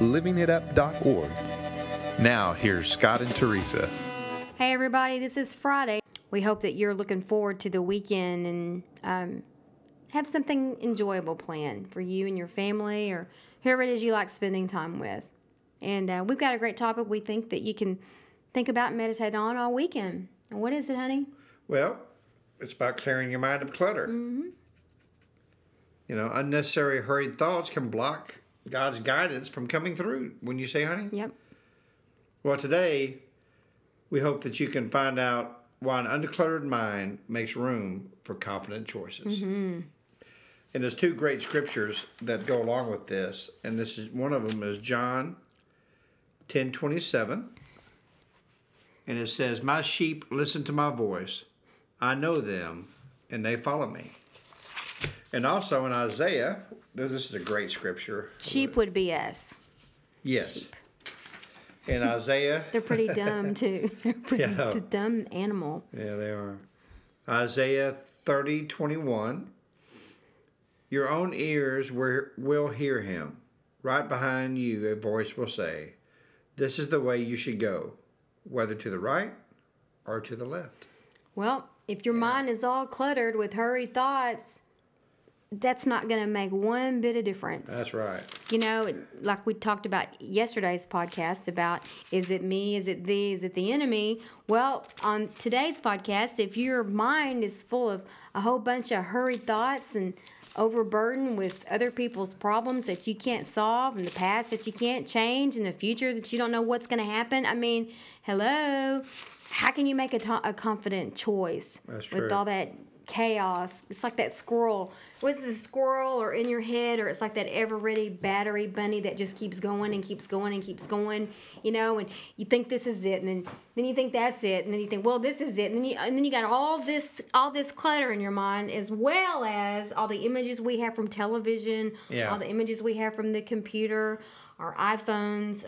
livingitup.org. Now, here's Scott and Teresa. Hey, everybody, this is Friday. We hope that you're looking forward to the weekend and um, have something enjoyable planned for you and your family or whoever it is you like spending time with. And uh, we've got a great topic we think that you can think about and meditate on all weekend. And what is it, honey? Well, it's about clearing your mind of clutter. Mm-hmm. You know, unnecessary hurried thoughts can block God's guidance from coming through. When you say, honey? Yep. Well, today, we hope that you can find out why an uncluttered mind makes room for confident choices. Mm-hmm. And there's two great scriptures that go along with this, and this is one of them is John 10:27, and it says, "My sheep listen to my voice. I know them, and they follow me." And also in Isaiah, this is a great scripture. Sheep would be us. Yes. Sheep. In Isaiah, They're pretty dumb, too. They're pretty Yeah, the dumb animal. Yeah, they are. Isaiah 30, 21. Your own ears will will hear him. Right behind you, a voice will say, This is the way you should go, whether to the right or to the left. Well, if your mind is all cluttered with hurried thoughts, that's not going to make one bit of difference. That's right. You know, like we talked about yesterday's podcast about is it me, is it thee, is it the enemy? Well, on today's podcast, if your mind is full of a whole bunch of hurried thoughts and overburdened with other people's problems that you can't solve and the past that you can't change and the future that you don't know what's going to happen, I mean, hello, how can you make a, a confident choice That's with all that chaos. It's like that squirrel. Was it a squirrel or in your head, or it's like that ever ready battery bunny that just keeps going and keeps going and keeps going, you know, and you think this is it, and then then you think that's it, and then you think, well, this is it, and then you and then you got all this all this clutter in your mind, as well as all the images we have from television, Yeah. all the images we have from the computer, our iPhones,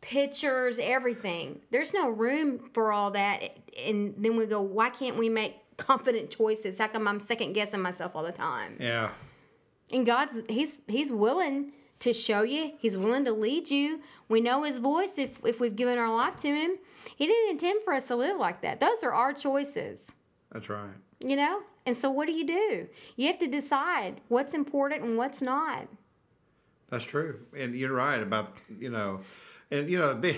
pictures, everything. There's no room for all that. And then we go, why can't we make confident choices? How come I'm second guessing myself all the time? Yeah. And God's He's He's willing to show you. He's willing to lead you. We know His voice if if we've given our life to Him. He didn't intend for us to live like that. Those are our choices. That's right. You know? And so what do you do? You have to decide what's important and what's not. That's true, and you're right about you know, and you know, big,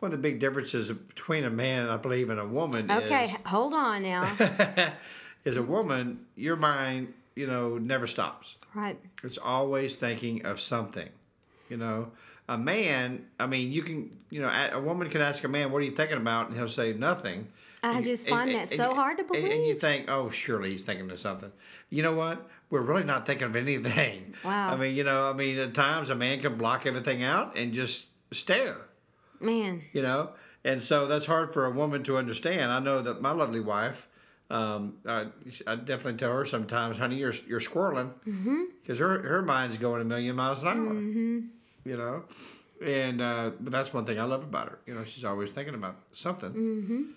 one of the big differences between a man, I believe, and a woman Okay, hold on now. is, is a woman. Your mind, you know, never stops. right. It's always thinking of something. You know, a man. I mean, you can. You know, a woman can ask a man, "What are you thinking about?" and he'll say nothing. I you- just and- find and- that and so you- hard to and- And you think, "Oh, surely he's thinking of something." You know what? We're really not thinking of anything. Wow. I mean, you know, I mean, at times a man can block everything out and just stare Man. you know? And so that's hard for a woman to understand. I know that my lovely wife um, I, I definitely tell her sometimes honey you're, you're squirreling. Because her, her mind's going a million miles an hour. You know? And uh, but that's one thing i love about her. You know she's always thinking about something.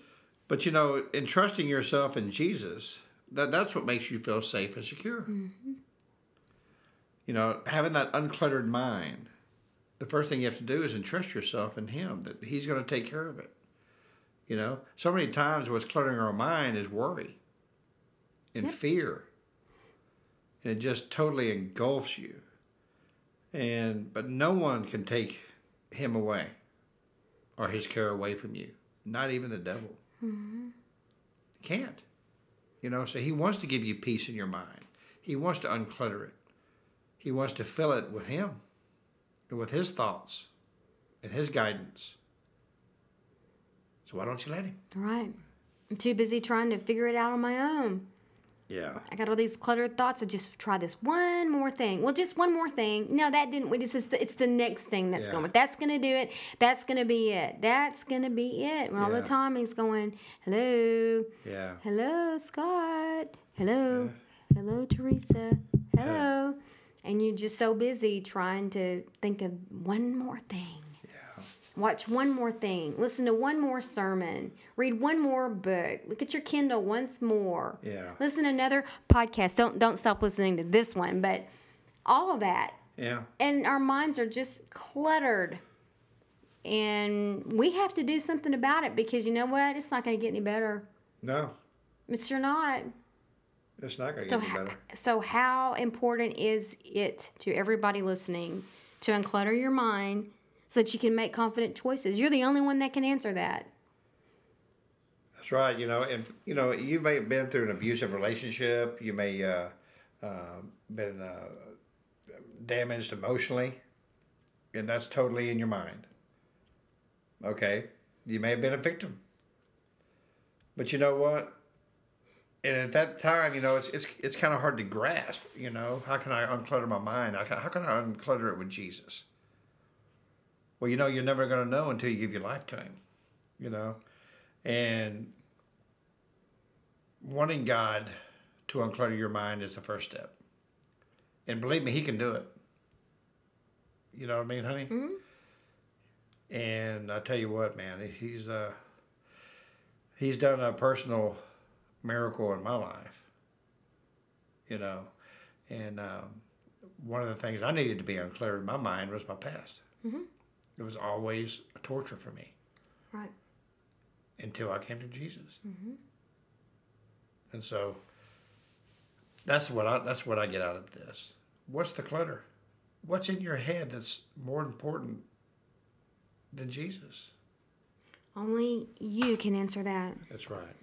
But you know entrusting yourself in jesus that, that's what makes you feel safe and secure. You know having that uncluttered mind the first thing you have to do is entrust yourself in him that he's going to take care of it. You know so many times what's cluttering our mind is worry and fear. And it just totally engulfs you. And but no one can take him away or his care away from you not even the devil. Mm-hmm. Can't. You know so he wants to give you peace in your mind. He wants to unclutter it. He wants to fill it with him and with his thoughts and his guidance. So why don't you let him? Right. I'm too busy trying to figure it out on my own. Yeah. I got all these cluttered thoughts. I just try this one more thing. Well, just one more thing. No, that didn't. We just it's the, it's the next thing that's Yeah. going. That's gonna do it. That's gonna be it. That's gonna be it. And all the Yeah. time he's going, hello, Yeah. hello, Scott, hello, hello, Teresa, hello, and you're just so busy trying to think of one more thing. Watch one more thing. Listen to one more sermon. Read one more book. Look at your Kindle once more. Yeah. Listen to another podcast. Don't don't stop listening to this one, but all of that. Yeah. And our minds are just cluttered. And we have to do something about it because you know what? It's not going to get any better. No, It's sure not. It's not going to So, get any better. so how important is it to everybody listening to unclutter your mind so that you can make confident choices? You're the only one that can answer that. That's right. You know, and you know, you may have been through an abusive relationship. You may uh, uh, been uh, damaged emotionally, and that's totally in your mind. Okay, you may have been a victim, but you know what? And at that time, you know, it's it's it's kind of hard to grasp. You know, how can I unclutter my mind? How can, how can I unclutter it with Jesus? Well, you know, you're never going to know until you give your life to Him. You know, and wanting God to unclutter your mind is the first step. And believe me, He can do it. You know what I mean, honey? And I tell you what, man, He's uh, He's done a personal miracle in my life. You know, and um, one of the things I needed to be uncluttered in my mind was my past. It was always a torture for me Right. until I came to Jesus. And so that's what I that's what I get out of this. What's the clutter? What's in your head that's more important than Jesus? Only you can answer that. That's right.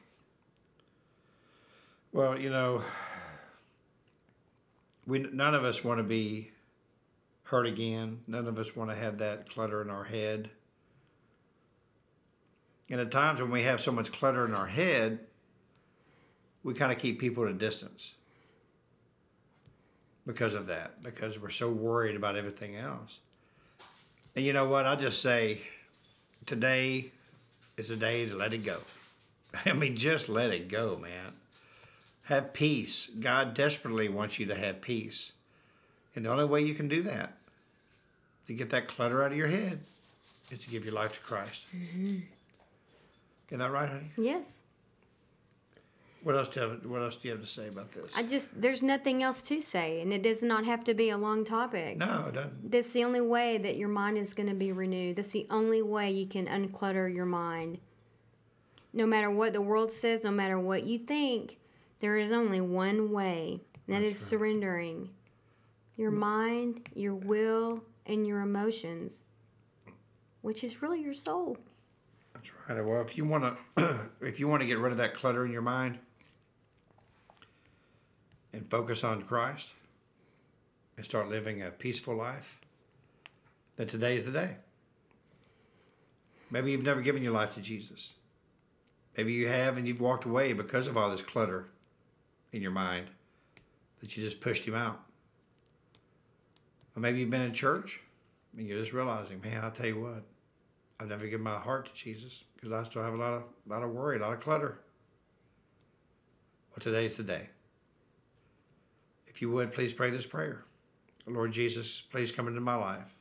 Well, you know, we none of us want to be hurt again. None of us want to have that clutter in our head. And at times when we have so much clutter in our head, we kind of keep people at a distance because of that, because we're so worried about everything else. And you know what? I just say today is a day to let it go. I mean, just let it go, man. Have peace. God desperately wants you to have peace. And the only way you can do that, to get that clutter out of your head, is to give your life to Christ. Mm-hmm. Isn't that right, honey? Yes. What else do you have, what else do you have to say about this? I just there's nothing else to say, and it does not have to be a long topic. no, it doesn't. That's the only way that your mind is going to be renewed. That's the only way you can unclutter your mind. No matter what the world says, no matter what you think, there is only one way. And that is surrendering your mm. mind, your will, and your emotions, which is really your soul. That's right. Well, if you want to, if you want to get rid of that clutter in your mind and focus on Christ and start living a peaceful life, then today is the day. Maybe you've never given your life to Jesus. Maybe you have and you've walked away because of all this clutter in your mind that you just pushed him out. Or maybe you've been in church and you're just realizing, man, I'll tell you what, I've never given my heart to Jesus because I still have a lot of lot of worry, a lot of clutter. Well, today's the day. If you would, please pray this prayer. Lord Jesus, please come into my life.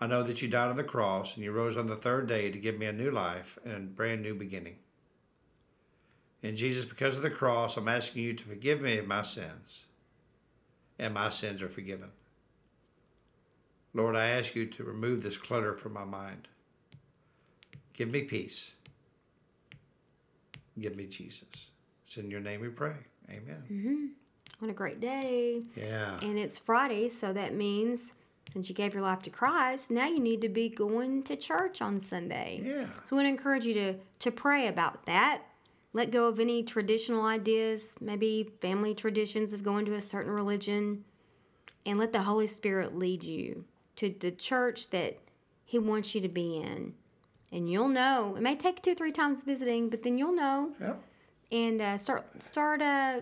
I know that you died on the cross and you rose on the third day to give me a new life and a brand new beginning. And Jesus, because of the cross, I'm asking you to forgive me of my sins. And my sins are forgiven. Lord, I ask you to remove this clutter from my mind. Give me peace. Give me Jesus. It's in your name we pray. Amen. Mm-hmm. What a great day. Yeah. And it's Friday, so that means since you gave your life to Christ, now you need to be going to church on Sunday. Yeah. So we want to encourage you to, to pray about that. Let go of any traditional ideas, maybe family traditions of going to a certain religion, and let the Holy Spirit lead you to the church that He wants you to be in. And you'll know. It may take two, three times visiting, but then you'll know. Yep. and uh, start start uh,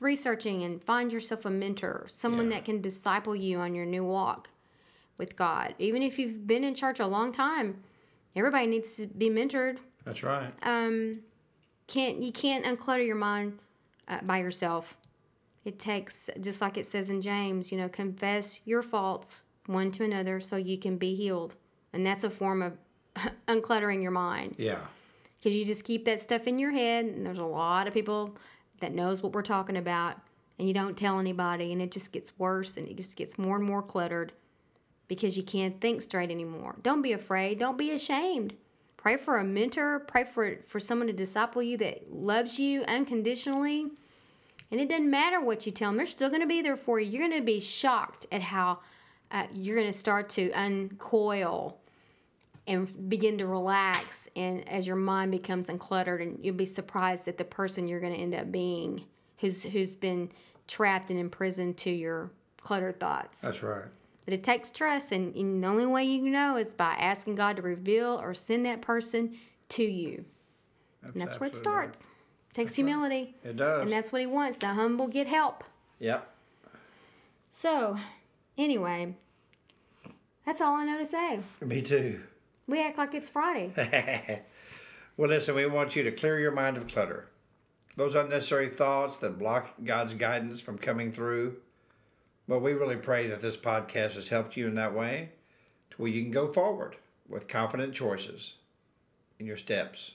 researching and find yourself a mentor, someone Yeah. that can disciple you on your new walk with God. Even if you've been in church a long time, everybody needs to be mentored. That's right. Um, can't you can't unclutter your mind uh, by yourself. It takes just like it says in James, you know, confess your faults one to another so you can be healed, and that's a form of uncluttering your mind. Yeah. because you just keep that stuff in your head and there's a lot of people that knows what we're talking about and you don't tell anybody and it just gets worse and it just gets more and more cluttered because you can't think straight anymore. Don't be afraid. Don't be ashamed pray for a mentor. Pray for for someone to disciple you that loves you unconditionally. And it doesn't matter what you tell them. They're still going to be there for you. You're going to be shocked at how uh, you're going to start to uncoil and begin to relax. And as your mind becomes uncluttered and you'll be surprised at the person you're going to end up being who's who's been trapped and imprisoned to your cluttered thoughts. That's right. But it takes trust and, and the only way you know is by asking god to reveal or send that person to you and that's where it absolutely right. starts takes humility It does. and that's what he wants the humble get help Yep. so anyway that's all i know to say Me too. we act like it's friday Well, listen, we want you to clear your mind of clutter. Those unnecessary thoughts that block God's guidance from coming through. Well, we really pray that this podcast has helped you in that way to where you can go forward with confident choices in your steps.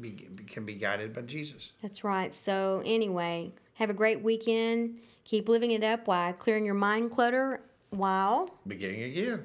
Be, can be guided by Jesus. That's right. So, anyway, have a great weekend. Keep living it up while clearing your mind clutter while Beginning again.